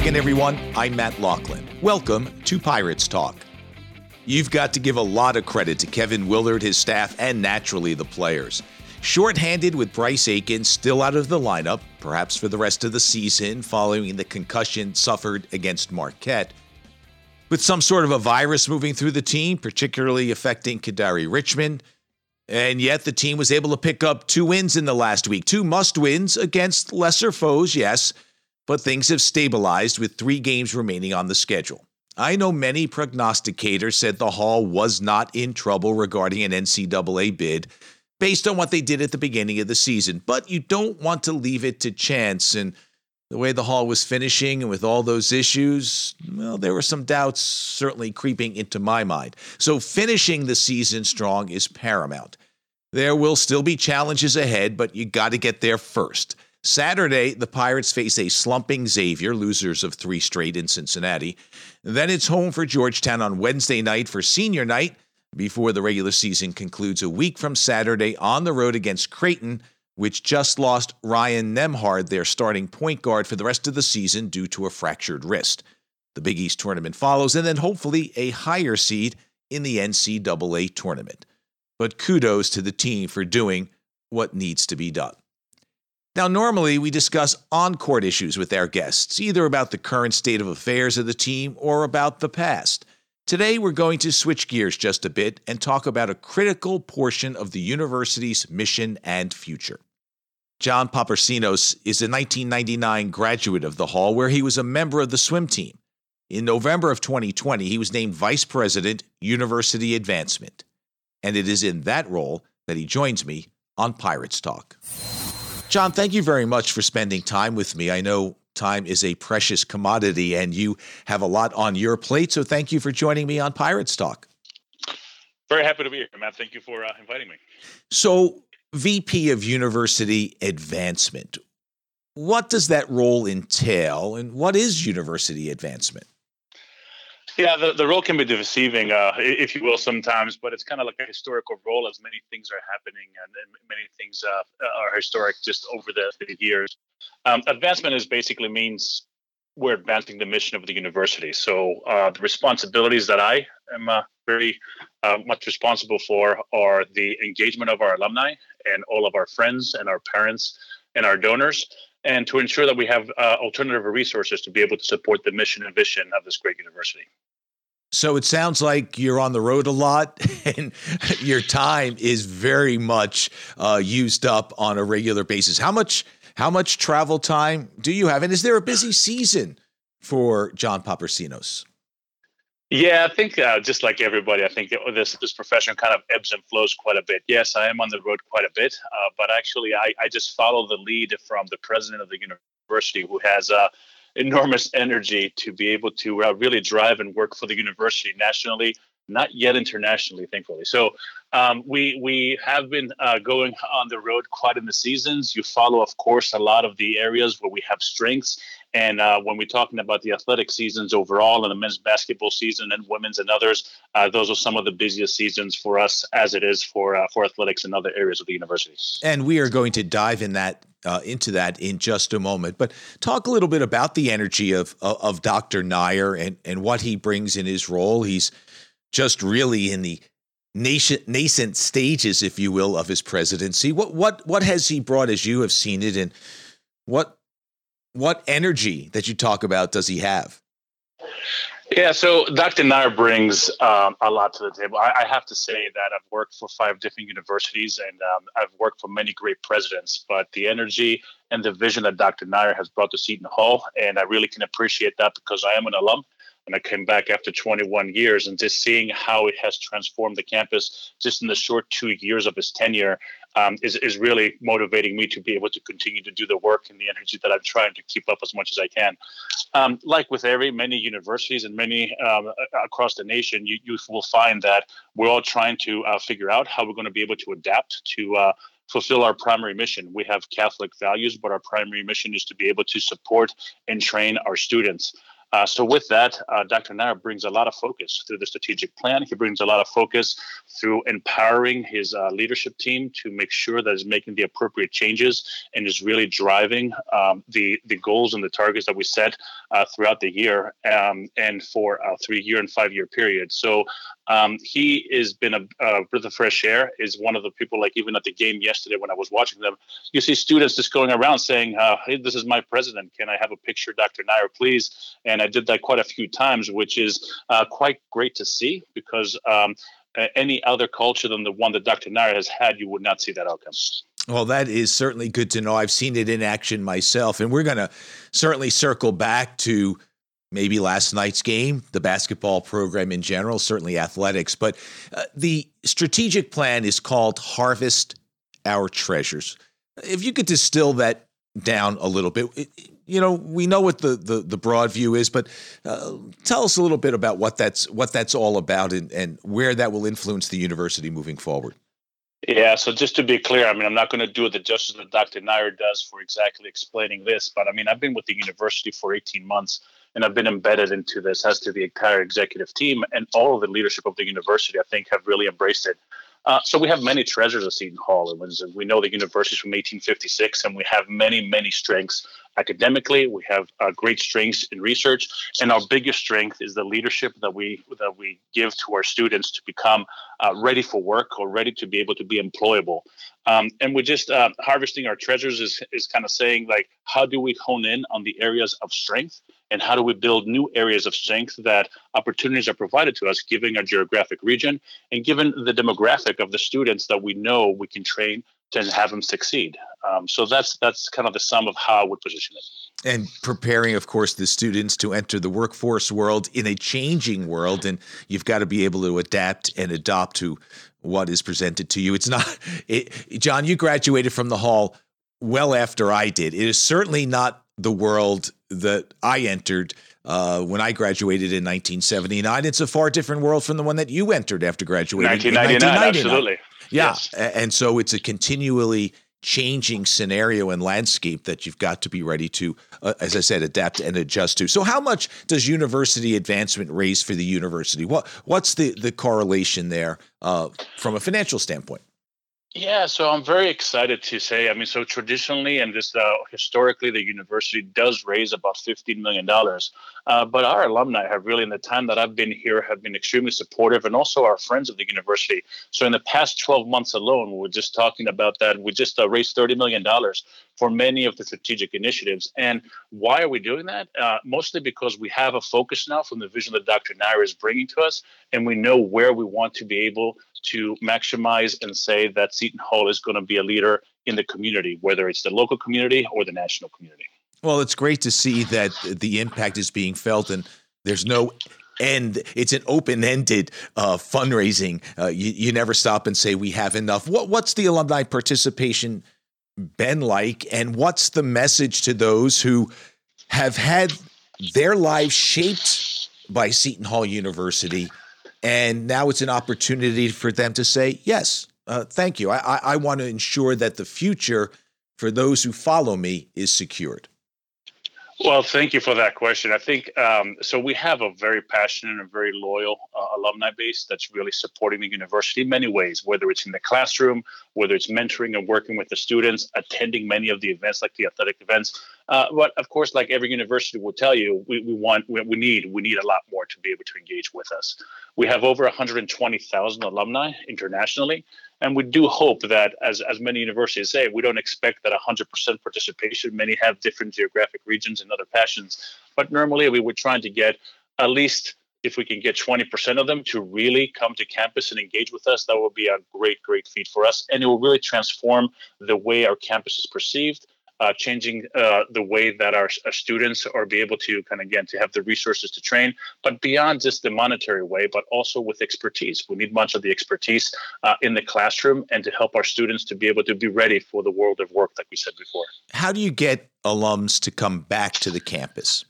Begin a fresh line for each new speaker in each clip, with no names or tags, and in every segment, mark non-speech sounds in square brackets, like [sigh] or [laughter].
again, everyone. I'm Matt Loughlin. Welcome to Pirates Talk. You've got to give a lot of credit to Kevin Willard, his staff, and naturally the players. Short-handed with Bryce Aiken still out of the lineup, perhaps for the rest of the season following the concussion suffered against Marquette. With some sort of a virus moving through the team, particularly affecting Kadary Richmond. And yet the team was able to pick up two wins in the last week. Two must wins against lesser foes, yes, but things have stabilized with three games remaining on the schedule. I know many prognosticators said the Hall was not in trouble regarding an NCAA bid based on what they did at the beginning of the season. But you don't want to leave it to chance. And the way the Hall was finishing and with all those issues, well, there were some doubts certainly creeping into my mind. So finishing the season strong is paramount. There will still be challenges ahead, but you got to get there first. Saturday, the Pirates face a slumping Xavier, losers of three straight in Cincinnati. Then it's home for Georgetown on Wednesday night for senior night before the regular season concludes a week from Saturday on the road against Creighton, which just lost Ryan Nembhard, their starting point guard, for the rest of the season due to a fractured wrist. The Big East tournament follows, and then hopefully a higher seed in the NCAA tournament. But kudos to the team for doing what needs to be done. Now, normally we discuss on court issues with our guests, either about the current state of affairs of the team or about the past. Today, we're going to switch gears just a bit and talk about a critical portion of the university's mission and future. John Paparcinos is a 1999 graduate of the Hall, where he was a member of the swim team. In November of 2020, he was named Vice President, University Advancement. And it is in that role that he joins me on Pirates Talk. John, thank you very much for spending time with me. I know time is a precious commodity and you have a lot on your plate. So thank you for joining me on Pirates Talk.
Very happy to be here, Matt. Thank you for uh, inviting me.
So, VP of University Advancement, what does that role entail and what is university advancement?
Yeah, the, the role can be deceiving, uh, if you will, sometimes, but it's kind of like a historical role as many things are happening and, and many things uh, are historic just over the, the years. Um, advancement is basically means we're advancing the mission of the university. So uh, the responsibilities that I am uh, very uh, much responsible for are the engagement of our alumni and all of our friends and our parents and our donors and to ensure that we have uh, alternative resources to be able to support the mission and vision of this great university.
So it sounds like you're on the road a lot [laughs] and your time is very much uh, used up on a regular basis. How much how much travel time do you have? And is there a busy season for John Paparcinos?
Yeah, I think uh, just like everybody, I think this this profession kind of ebbs and flows quite a bit. Yes, I am on the road quite a bit, uh, but actually, I, I just follow the lead from the president of the university, who has uh, enormous energy to be able to uh, really drive and work for the university nationally, not yet internationally, thankfully. So um, we we have been uh, going on the road quite in the seasons. You follow, of course, a lot of the areas where we have strengths. And uh, when we're talking about the athletic seasons overall and the men's basketball season and women's and others, uh, those are some of the busiest seasons for us, as it is for uh, for athletics in other areas of the university.
And we are going to dive in that uh, into that in just a moment. But talk a little bit about the energy of of, Dr. Nyre and and what he brings in his role. He's just really in the nascent, nascent stages, if you will, of his presidency. What what what has he brought as you have seen it, and what what energy that you talk about does he have?
Yeah, so Dr. Nyre brings um, a lot to the table. I, I, have to say that I've worked for five different universities and um, I've worked for many great presidents, but the energy and the vision that Dr. Nyre has brought to Seton Hall, and I really can appreciate that because I am an alum and I came back after 21 years and just seeing how it has transformed the campus just in the short two years of his tenure um, is, is really motivating me to be able to continue to do the work and the energy that I'm trying to keep up as much as I can. Um, like with every many universities and many um, across the nation, you, you will find that we're all trying to uh, figure out how we're going to be able to adapt to uh, fulfill our primary mission. We have Catholic values, but our primary mission is to be able to support and train our students. Uh, so with that, uh, Dr. Nyre brings a lot of focus through the strategic plan. He brings a lot of focus through empowering his uh, leadership team to make sure that is making the appropriate changes and is really driving um, the the goals and the targets that we set uh, throughout the year um, and for a three year and five year period. So um, he has been a, a breath of fresh air. Is one of the people like even at the game yesterday when I was watching them, you see students just going around saying, uh, "Hey, this is my president. Can I have a picture, Dr. Nyre, please?" And I did that quite a few times, which is uh, quite great to see because um, any other culture than the one that Dr. Nyre has had, you would not see that outcome.
Well, that is certainly good to know. I've seen it in action myself, and we're going to certainly circle back to maybe last night's game, the basketball program in general, certainly athletics. But uh, the strategic plan is called Harvest Our Treasures. If you could distill that down a little bit, it, you know, we know what the, the, the broad view is, but uh, tell us a little bit about what that's what that's all about and, and where that will influence the university moving forward.
Yeah, so just to be clear, I mean, I'm not going to do the justice that Dr. Nyre does for exactly explaining this, but I mean, I've been with the university for 18 months and I've been embedded into this as to the entire executive team and all of the leadership of the university. I think have really embraced it. Uh, so we have many treasures at Seton Hall. And we know the university from 1856, and we have many, many strengths academically. We have uh, great strengths in research, and our biggest strength is the leadership that we that we give to our students to become uh, ready for work or ready to be able to be employable. Um, and we're just uh, harvesting our treasures is is kind of saying like, how do we hone in on the areas of strength? And how do we build new areas of strength that opportunities are provided to us given our geographic region and given the demographic of the students that we know we can train to have them succeed. Um, so that's that's kind of the sum of how I would position it.
And preparing, of course, the students to enter the workforce world in a changing world, and you've got to be able to adapt and adopt to what is presented to you. It's not, it, John. You graduated from the hall well after I did. It is certainly not the world that I entered uh, when I graduated in 1979. It's a far different world from the one that you entered after graduating
1999, in 1999. Absolutely.
Yeah. Yes. And so it's a continually changing scenario and landscape that you've got to be ready to, uh, as I said, adapt and adjust to. So, how much does university advancement raise for the university? What What's the the correlation there uh, from a financial standpoint?
Yeah, so I'm very excited to say. I mean, so traditionally and just uh, historically, the university does raise about $15 million. Uh, but our alumni have really, in the time that I've been here, have been extremely supportive, and also our friends of the university. So in the past 12 months alone, we're just talking about that. We just uh, raised $30 million for many of the strategic initiatives. And why are we doing that? Uh, mostly because we have a focus now from the vision that Dr. Nyre is bringing to us, and we know where we want to be able to maximize and say that Seton Hall is going to be a leader in the community, whether it's the local community or the national community.
Well, it's great to see that the impact is being felt and there's no end. It's an open-ended uh, fundraising. Uh, you, you, never stop and say we have enough. What, what's the alumni participation been like, and what's the message to those who have had their lives shaped by Seton Hall University and now it's an opportunity for them to say, yes, uh, thank you. I, I, I want to ensure that the future for those who follow me is secured.
Well, thank you for that question. I think um, so. We have a very passionate and very loyal uh, alumni base that's really supporting the university in many ways, whether it's in the classroom, whether it's mentoring and working with the students, attending many of the events like the athletic events. Uh, but of course, like every university will tell you, we, we want, we, we need, we need a lot more to be able to engage with us. We have over 120,000 alumni internationally. And we do hope that, as, as many universities say, we don't expect that 100% participation. Many have different geographic regions and other passions. But normally, we were trying to get at least if we can get 20% of them to really come to campus and engage with us, that will be a great, great feat for us. And it will really transform the way our campus is perceived, uh, changing uh, the way that our, our, students are be able to kind of again to have the resources to train, but beyond just the monetary way, but also with expertise. We need much of the expertise uh, in the classroom and to help our students to be able to be ready for the world of work, like we said before.
How do you get alums to come back to the campus?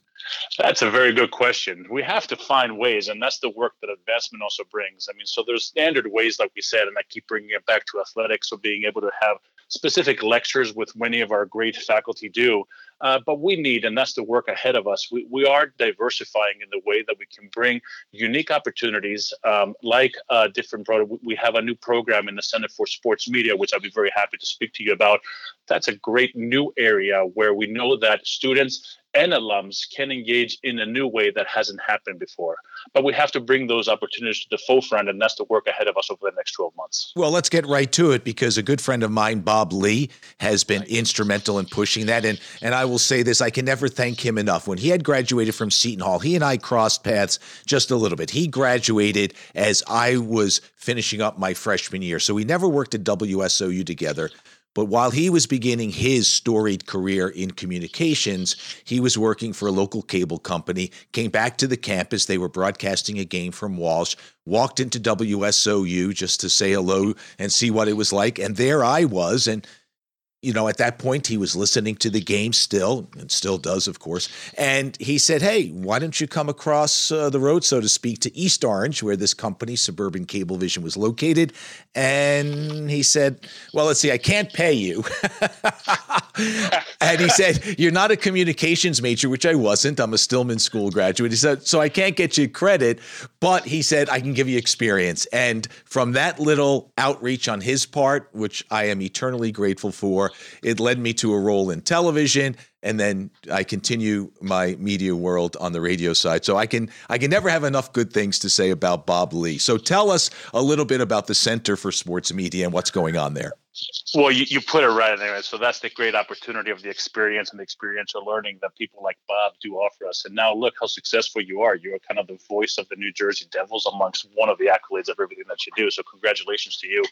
That's a very good question. We have to find ways, and that's the work that advancement also brings. I mean, so there's standard ways, like we said, and I keep bringing it back to athletics, so being able to have specific lectures with many of our great faculty do. Uh, but we need, and that's the work ahead of us. We, we are diversifying in the way that we can bring unique opportunities um, like uh, different. We have a new program in the Center for Sports Media, which I'll be very happy to speak to you about. That's a great new area where we know that students and alums can engage in a new way that hasn't happened before. But we have to bring those opportunities to the forefront, and that's the work ahead of us over the next 12 months.
Well, let's get right to it because a good friend of mine, Bob Lee, has been instrumental in pushing that. And and I will say this, I can never thank him enough. When he had graduated from Seton Hall, he and I crossed paths just a little bit. He graduated as I was finishing up my freshman year. So we never worked at WSOU together. But while he was beginning his storied career in communications, he was working for a local cable company, came back to the campus. They were broadcasting a game from Walsh, walked into WSOU just to say hello and see what it was like. And there I was. And you know, at that point, he was listening to the game still, and still does, of course. And he said, Hey, why don't you come across uh, the road, so to speak, to East Orange, where this company, Suburban Cablevision, was located? And he said, Well, let's see, I can't pay you. [laughs] and he said, You're not a communications major, which I wasn't. I'm a Stillman School graduate. He said, So I can't get you credit, but he said, I can give you experience. And from that little outreach on his part, which I am eternally grateful for, it led me to a role in television, and then I continue my media world on the radio side. So I can I can never have enough good things to say about Bob Lee. So tell us a little bit about the Center for Sports Media and what's going on there.
Well, you, you put it right in there. So that's the great opportunity of the experience and the experiential learning that people like Bob do offer us. And now look how successful you are. You're kind of the voice of the New Jersey Devils amongst one of the accolades of everything that you do. So congratulations to you.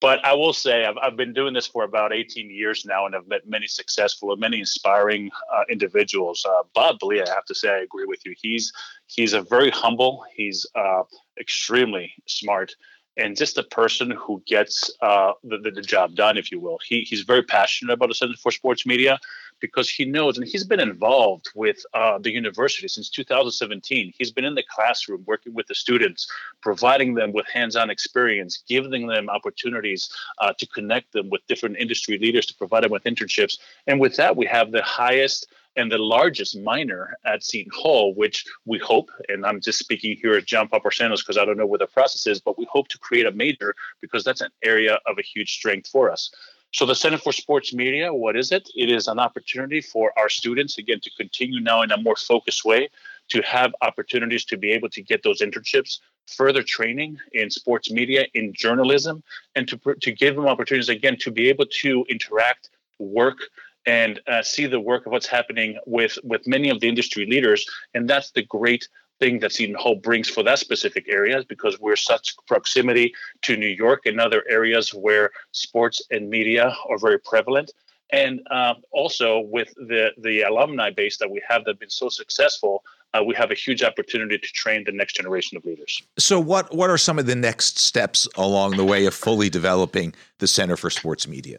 But I will say I've, I've been doing this for about 18 years now, and I've met many successful and many inspiring uh, individuals. Uh, Bob Lee, I have to say, I agree with you. He's he's a very humble. He's uh, extremely smart, and just a person who gets uh, the, the, job done, if you will. He he's very passionate about the Center for Sports Media because he knows and he's been involved with uh, the university since 2017. He's been in the classroom working with the students, providing them with hands on experience, giving them opportunities uh, to connect them with different industry leaders to provide them with internships. And with that, we have the highest and the largest minor at Seton Hall, which we hope, and I'm just speaking here at John Paparsanos because I don't know where the process is, but we hope to create a major because that's an area of a huge strength for us. So the Center for Sports Media, what is it? It is an opportunity for our students, again, to continue now in a more focused way, to have opportunities to be able to get those internships, further training in sports media, in journalism, and to, to give them opportunities, again, to be able to interact, work, and uh, see the work of what's happening with with many of the industry leaders and that's the great thing that Seton Hall brings for that specific area is because we're such proximity to New York and other areas where sports and media are very prevalent. And um, also with the the alumni base that we have that have been so successful, uh, we have a huge opportunity to train the next generation of leaders.
So, what what are some of the next steps along the way of fully developing the Center for Sports Media?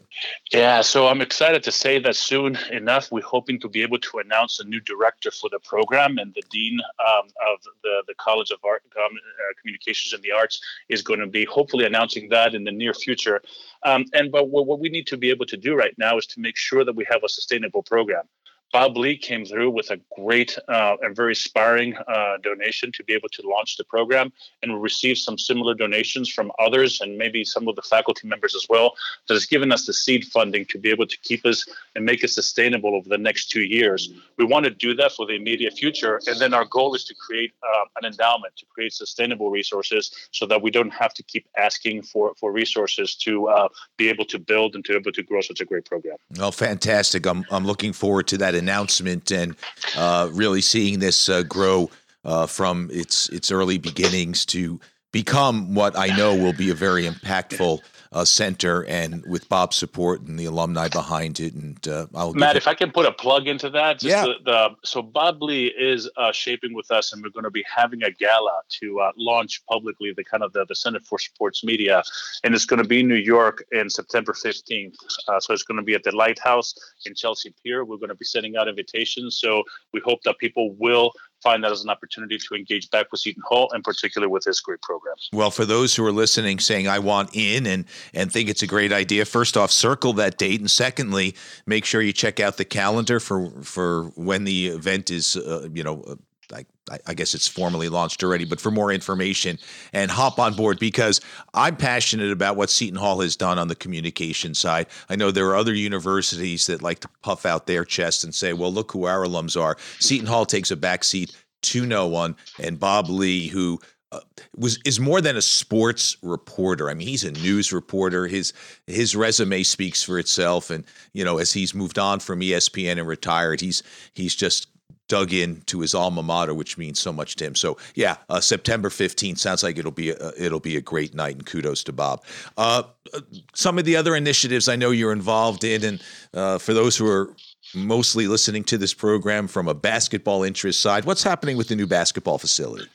Yeah, so I'm excited to say that soon enough, we're hoping to be able to announce a new director for the program, and the dean um, of the the College of Art, um, uh, Communications and the Arts is going to be hopefully announcing that in the near future. Um, and but what, what we need to be able to do right now is to make sure that we have a sustainable program. Bob Lee came through with a great uh, and very inspiring uh, donation to be able to launch the program, and we received some similar donations from others and maybe some of the faculty members as well. That has given us the seed funding to be able to keep us and make it sustainable over the next two years. We want to do that for the immediate future, and then our goal is to create uh, an endowment to create sustainable resources so that we don't have to keep asking for for resources to uh, be able to build and to be able to grow such a great program.
Oh, fantastic! I'm I'm looking forward to that announcement and uh, really seeing this uh, grow uh, from its its early beginnings to become what I know will be a very impactful uh, center, and with Bob's support and the alumni behind it. And uh,
I'll Matt, if I can put a plug into that, yeah. The, the, so Bob Lee is uh, shaping with us, and we're going to be having a gala to uh, launch publicly the kind of the, the Center for Sports Media, and it's going to be in New York in September 15th. Uh, so it's going to be at the Lighthouse in Chelsea Pier. We're going to be sending out invitations, so we hope that people will find that as an opportunity to engage back with Seton Hall, and particularly with this great program.
Well, for those who are listening, saying I want in and and think it's a great idea, first off, circle that date, and secondly, make sure you check out the calendar for for when the event is, uh, you know, I, I, guess it's formally launched already, but for more information and hop on board because I'm passionate about what Seton Hall has done on the communication side. I know there are other universities that like to puff out their chest and say, well, look who our alums are. Seton Hall takes a back seat to no one. And Bob Lee, who uh, was is more than a sports reporter. I mean, he's a news reporter. His his resume speaks for itself, and you know, as he's moved on from ESPN and retired, he's he's just dug in to his alma mater, which means so much to him. So yeah, uh, September 15th sounds like it'll be a, it'll be a great night, and kudos to Bob. Uh, uh, some of the other initiatives I know you're involved in, and uh, for those who are mostly listening to this program from a basketball interest side, what's happening with the new basketball facility?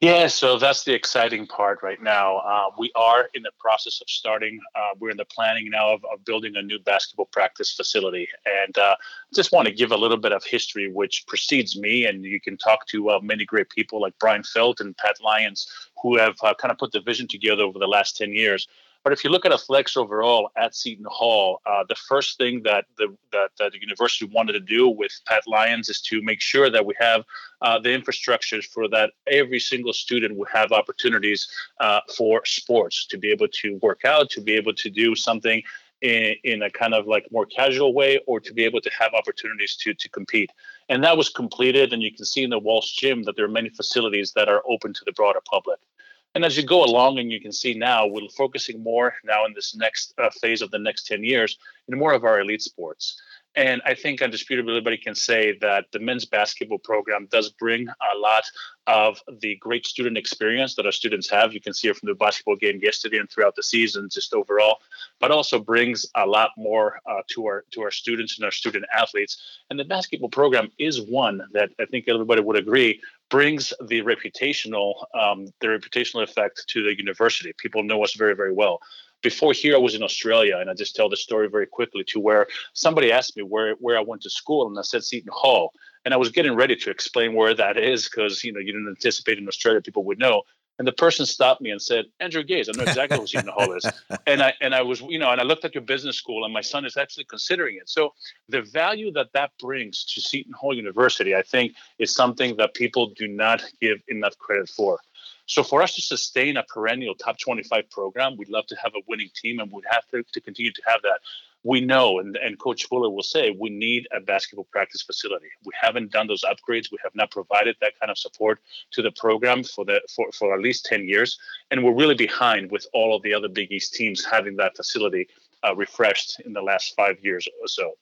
Yeah, so that's the exciting part right now. Uh, we are in the process of starting. Uh, we're in the planning now of, of, building a new basketball practice facility, and uh, just want to give a little bit of history, which precedes me. And you can talk to uh, many great people like Bryan Felt and Pat Lyons, who have uh, kind of put the vision together over the last ten years. But if you look at athletics overall at Seton Hall, uh, the first thing that the that, that, the university wanted to do with Pat Lyons is to make sure that we have uh, the infrastructures for that every single student will have opportunities uh, for sports to be able to work out, to be able to do something in, in, a kind of like more casual way or to be able to have opportunities to to compete. And that was completed and you can see in the walsh gym that there are many facilities that are open to the broader public and as you go along, and you can see now, we're focusing more now in this next uh, phase of the next 10 years in more of our elite sports. And I think undisputably everybody can say that the men's basketball program does bring a lot of the great student experience that our students have. You can see it from the basketball game yesterday and throughout the season, just overall, but also brings a lot more uh, to our to our students and our student athletes. And the basketball program is one that I think everybody would agree brings the reputational um, the reputational effect to the university. People know us very very well. Before here, I was in Australia, and I just tell the story very quickly to where somebody asked me where where I went to school, and I said Seton Hall, and I was getting ready to explain where that is because you know you didn't anticipate in Australia people would know. And the person stopped me and said, Andrew Gaze, I know exactly what Seton Hall is. [laughs] And I and I was, you know, and I looked at your business school, and my son is actually considering it. So the value that that brings to Seton Hall University, I think, is something that people do not give enough credit for. So for us to sustain a perennial top 25 program, we'd love to have a winning team, and we'd have to, to continue to have that we know, and, and Coach Fuller will say, we need a basketball practice facility. We haven't done those upgrades. We have not provided that kind of support to the program for the for, for at least 10 years. And we're really behind with all of the other Big East teams having that facility uh, refreshed in the last five years or so.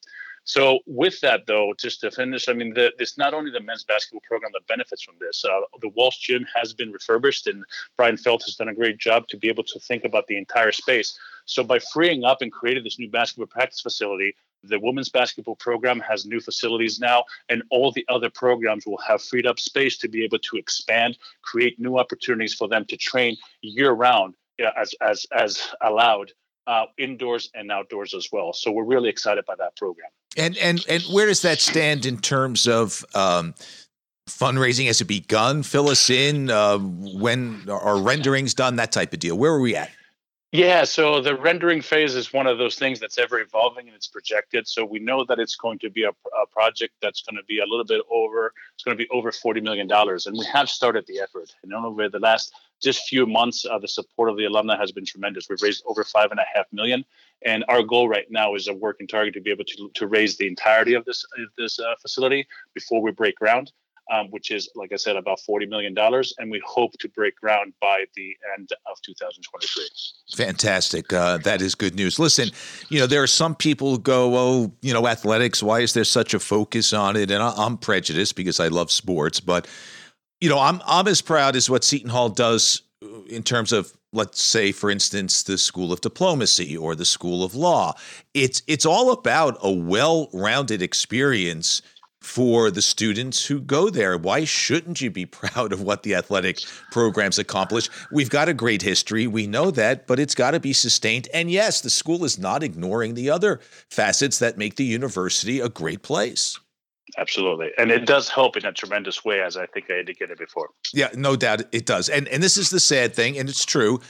So with that, though, just to finish, I mean, the, it's not only the men's basketball program that benefits from this. Uh, the Walsh Gym has been refurbished, and Bryan Felt has done a great job to be able to think about the entire space. So by freeing up and creating this new basketball practice facility, the women's basketball program has new facilities now, and all the other programs will have freed up space to be able to expand, create new opportunities for them to train year round as as as allowed uh, indoors and outdoors as well. So we're really excited by that program.
And and and where does that stand in terms of um, fundraising? Has it begun? Fill us in. Uh, when are renderings done? That type of deal. Where are we at?
Yeah, so the rendering phase is one of those things that's ever evolving and it's projected. So we know that it's going to be a, a project that's going to be a little bit over. It's going to be over forty million dollars, and we have started the effort. And over the last just few months, uh, the support of the alumni has been tremendous. We've raised over five and a half million, and our goal right now is a working target to be able to to raise the entirety of this of this uh, facility before we break ground. Um, which is, like I said, about $40 million. And we hope to break ground by the end of 2023.
Fantastic. Uh, that is good news. Listen, you know, there are some people who go, oh, you know, athletics, why is there such a focus on it? And I'm prejudiced because I love sports, but you know, I'm I'm as proud as what Seton Hall does uh, in terms of let's say for instance the school of diplomacy or the school of law. It's it's all about a well-rounded experience for the students who go there. Why shouldn't you be [laughs] proud of what the athletic programs accomplish? We've got a great history. We know that but it's got to be sustained. And yes the school is not ignoring the other facets that make the university a great place
absolutely, and it does help in a tremendous way, as I think I indicated before.
Yeah, no doubt it does, and and this is the sad thing, and it's true.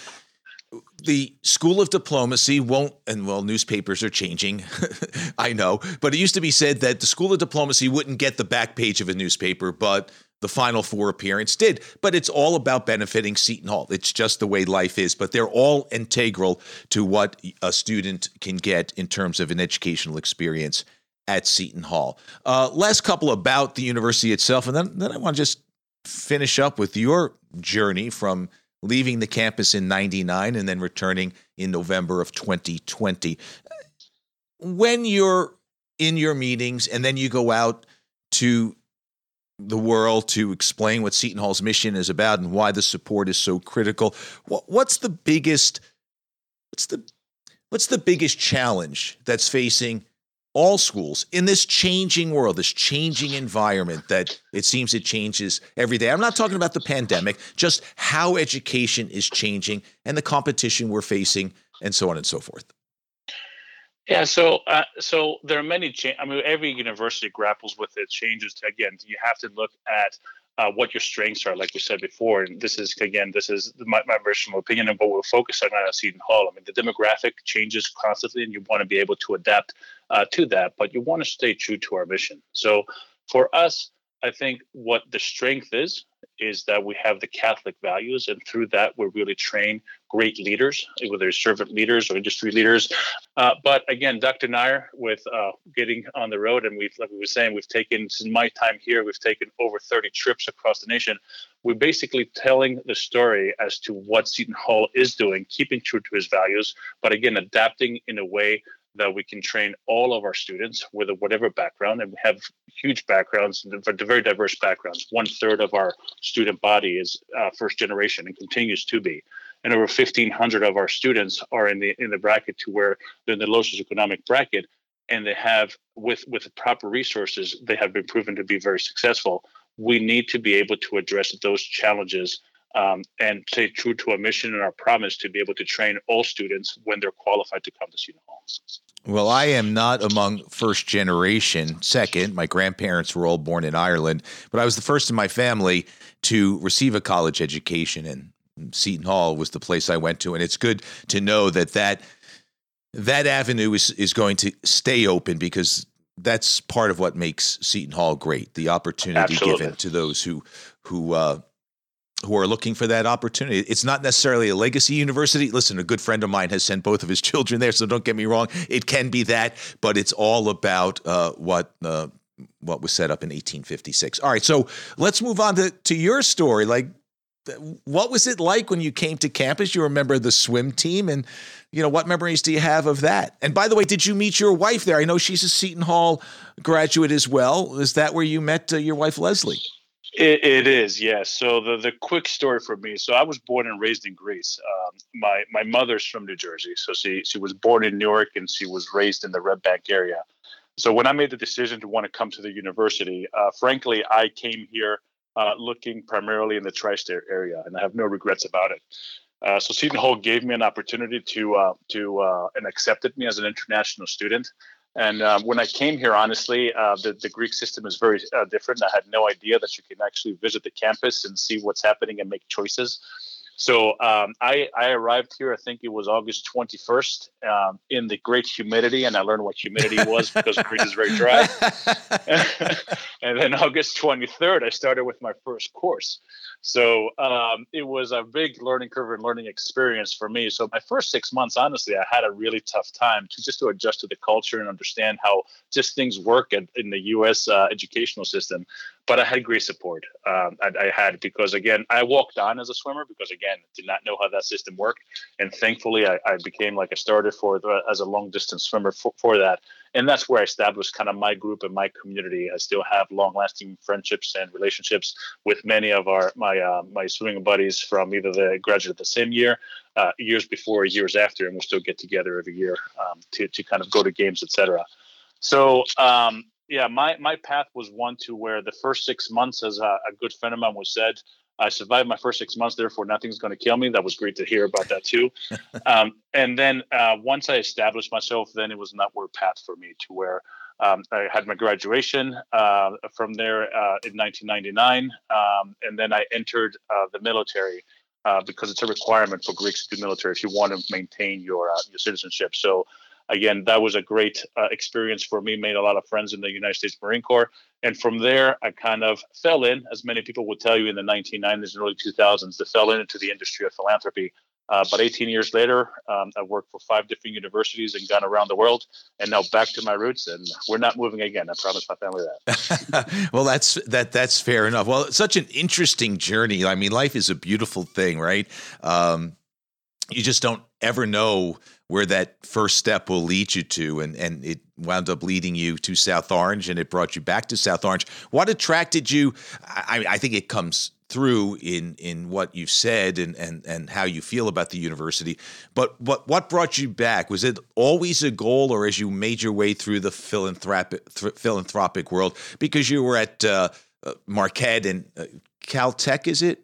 The School of Diplomacy won't, and well, newspapers are changing, [laughs] I know, but it used to be said that the School of Diplomacy wouldn't get the back page of a newspaper, but the Final Four appearance did. But it's all about benefiting Seton Hall. It's just the way life is. But they're all integral to what a student can get in terms of an educational experience at Seton Hall. Uh, last couple about the university itself, and then, then I want to just finish up with your journey from leaving the campus in 99 and then returning in November of 2020. When you're in your meetings and then you go out to the world to explain what Seton Hall's mission is about and why the support is so critical. What's the biggest what's the what's the biggest challenge that's facing all schools in this changing world, this changing environment that it seems it changes every day. I'm not talking about the pandemic, just how education is changing and the competition we're facing and so on and so forth.
Yeah, so uh, so there are many. Cha- I mean, every university grapples with its changes. To, again, you have to look at uh, what your strengths are, like we said before. And this is again, this is my, my personal opinion and what we're focusing on at Seton Hall. I mean, the demographic changes constantly, and you want to be able to adapt uh, to that, but you want to stay true to our mission. So, for us, I think what the strength is is that we have the Catholic values, and through that, we really train great leaders, whether it's servant leaders or industry leaders. Uh, but again, Dr. Nyre, with uh, getting on the road, and we've, like we were saying, we've taken since my time here, we've taken over 30 trips across the nation. We're basically telling the story as to what Seton Hall is doing, keeping true to his values, but again, adapting in a way that we can train all of our students with whatever background, and we have huge backgrounds, and very diverse backgrounds. One third of our student body is uh, first generation and continues to be, and over 1,500 of our students are in the in the bracket to where they're in the low socioeconomic bracket, and they have with with proper resources, they have been proven to be very successful. We need to be able to address those challenges um, and stay true to our mission and our promise to be able to train all students when they're qualified to come to Seton Hall.
Well, I am not among first generation. Second, my grandparents were all born in Ireland, but I was the first in my family to receive a college education, and Seton Hall was the place I went to. And it's good to know that that that avenue is is going to stay open because that's part of what makes Seton Hall great. The opportunity Absolutely. given to those who who uh, who are looking for that opportunity. It's not necessarily a legacy university. Listen, a good friend of mine has sent both of his [laughs] children there, so don't get me wrong. It can be that, but it's all about uh, what uh, what was set up in 1856. All right, so let's move on to to your story. Like, what was it like when you came to campus? You remember the swim team, and you know what memories do you have of that? And by the way, did you meet your wife there? I know she's a Seton Hall graduate as well. Is that where you met uh, your wife, Leslie?
It, it is, yes. So the the quick story for me. So I was born and raised in Greece. Um, my my mother's from New Jersey, so she she was born in New York and she was raised in the Red Bank area. So when I made the decision to want to come to the university, uh, frankly, I came here uh, looking primarily in the tri-state area, and I have no regrets about it. Uh, so Seton Hall gave me an opportunity to uh, to uh, and accepted me as an international student. And um, when I came here, honestly, uh, the, the Greek system is very uh, different. I had no idea that you can actually visit the campus and see what's happening and make choices. So um, I, I, arrived here, I think it was August 21st, um, in the great humidity, and I learned what humidity was because Greece is very dry. [laughs] and then August 23rd, I started with my first course. So um, it was a big learning curve and learning experience for me. So my first six months, honestly, I had a really tough time to just to adjust to the culture and understand how just things work in, in the U.S. Uh, educational system. But I had great support. Um, I, I, had because again, I walked on as a swimmer because again, did not know how that system worked, and thankfully, I, I became like a starter for the, as a long distance swimmer for, for that and that's where I established kind of my group and my community. I still have long lasting friendships and relationships with many of our my uh, my swimming buddies from either the graduate the same year, uh, years before, years after, and we'll still get together every year um, to to kind of go to games, etc. So um, yeah, my my path was one to where the first six months, as a, a good friend of mine was said, I survived my first six months, therefore nothing's going to kill me. That was great to hear about that too. [laughs] um, and then uh, once I established myself, then it was an upward path for me to where Um, I had my graduation uh, from there uh, in 1999, um, and then I entered uh, the military uh, because it's a requirement for Greeks to do military if you want to maintain your uh, your citizenship. So again, that was a great uh, experience for me. Made a lot of friends in the United States Marine Corps, and from there, I kind of fell in, as many people would tell you in the 1990s and early 2000s, that fell into the industry of philanthropy. Uh, but 18 years later, um, I worked for five different universities and gone around the world, and now back to my roots. And we're not moving again. I promise my family
that. [laughs] well, that's that. That's fair enough. Well, it's such an interesting journey. I mean, life is a beautiful thing, right? Um, you just don't ever know where that first step will lead you to, and and it wound up leading you to South Orange, and it brought you back to South Orange. What attracted you? I, I think it comes through in in what you've said and and and how you feel about the university. But what what brought you back? Was it always a goal, or as you made your way through the philanthropic th- philanthropic world, because you were at uh, uh Marquette and uh, Caltech, is it?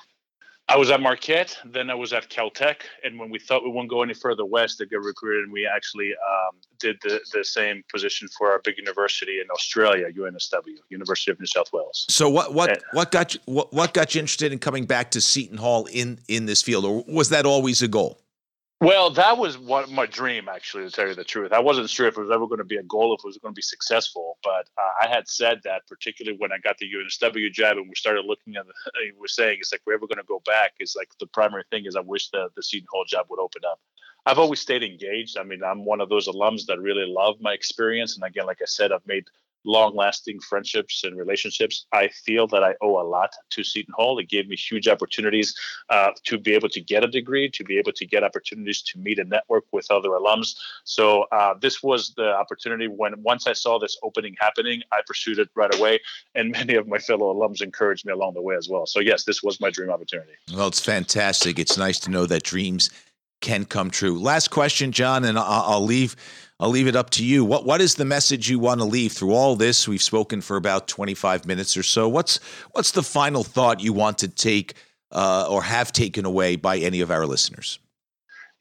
I was at Marquette, then I was at Caltech, and when we thought we wouldn't go any further west to get recruited, and we actually um, did the, the same position for our big university in Australia, UNSW, University of New South Wales.
So what what and, what got you what, what got you interested in coming back to Seton Hall in in this field, or was that always a goal?
Well, that was one my dream, actually, to tell you the truth. I wasn't sure if it was ever going to be a goal, if it was going to be successful, but uh, I had said that, particularly when I got the UNSW job and we started looking at the, [laughs] we were saying, it's like, we're ever going to go back. Is like the primary thing is I wish the, the Seton Hall job would open up. I've always stayed engaged. I mean, I'm one of those alums that really love my experience. And again, like I said, I've made long lasting friendships and relationships. I feel that I owe a lot to Seton Hall. It gave me huge opportunities uh, to be able to get a degree, to be able to get opportunities to meet and network with other alums. So uh, this was the opportunity when once I saw this opening happening, I pursued it right away. And [laughs] many of my fellow alums encouraged me along the way as well. So, yes, this was my dream opportunity.
Well, it's fantastic. It's nice to know that dreams can come true. Last question, John, and I'll, I'll leave I'll leave it up to you. What what is the message you want to leave through all this? We've spoken for about 25 minutes or so. What's what's the final thought you want to take uh, or have taken away by any of our listeners?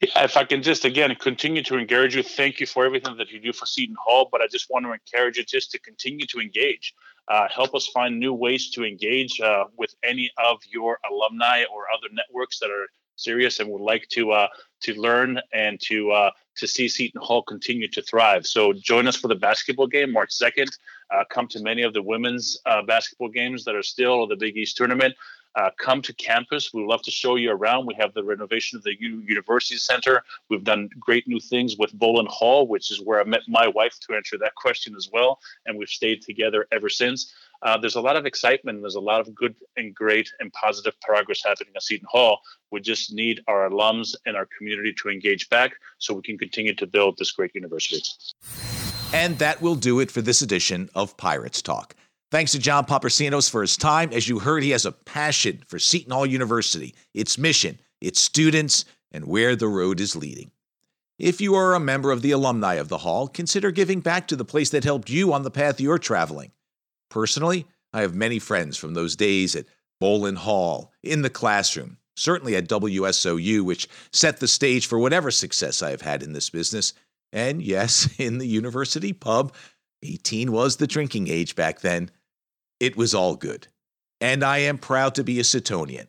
If I can just again continue to encourage you, thank you for everything that you do for Seton Hall. But I just want to encourage you just to continue to engage. Uh, help us find new ways to engage uh, with any of your alumni or other networks that are serious and would like to uh, to learn and to uh, to see Seton Hall continue to thrive. So join us for the basketball game March second. Uh, come to many of the women's uh, basketball games that are still the Big East tournament. Uh, come to campus. We love to show you around. We have the renovation of the U- University Center. We've done great new things with Boland Hall, which is where I met my wife to answer that question as well. And we've stayed together ever since uh, there's a lot of excitement. There's a lot of good and great and positive progress happening at Seton Hall. We just need our alums and our community to engage back so we can continue to build this great university.
And that will do it for this edition of Pirates Talk. Thanks to John Paparcinos for his time. As you heard, he has a passion for Seton Hall University, its mission, its students, and where the road is leading. If you are a member of the alumni of the Hall, consider giving back to the place that helped you on the path you're traveling. Personally, I have many friends from those days at Boland Hall, in the classroom, certainly at WSOU, which set the stage for whatever success I have had in this business. And yes, [laughs] in the university pub, 18 was the drinking age back then. It was all good. And I am proud to be a Setonian.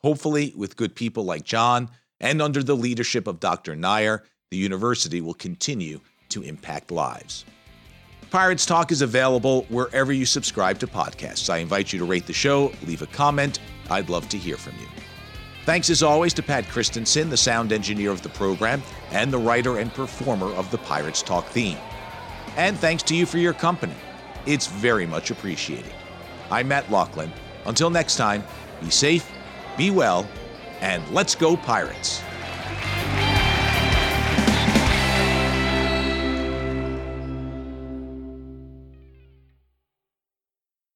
Hopefully, with good people like John and under the leadership of Dr. Nyre, the university will continue to impact lives. Pirates Talk is available wherever you subscribe to podcasts. I invite you to rate the show, leave a comment. I'd love to hear from you. Thanks as always to Pat Christensen, the sound engineer of the program and the writer and performer of the Pirates Talk theme. And thanks to you for your company. It's very much appreciated. I'm Matt Loughlin. Until next time, be safe, be well, and let's go, Pirates.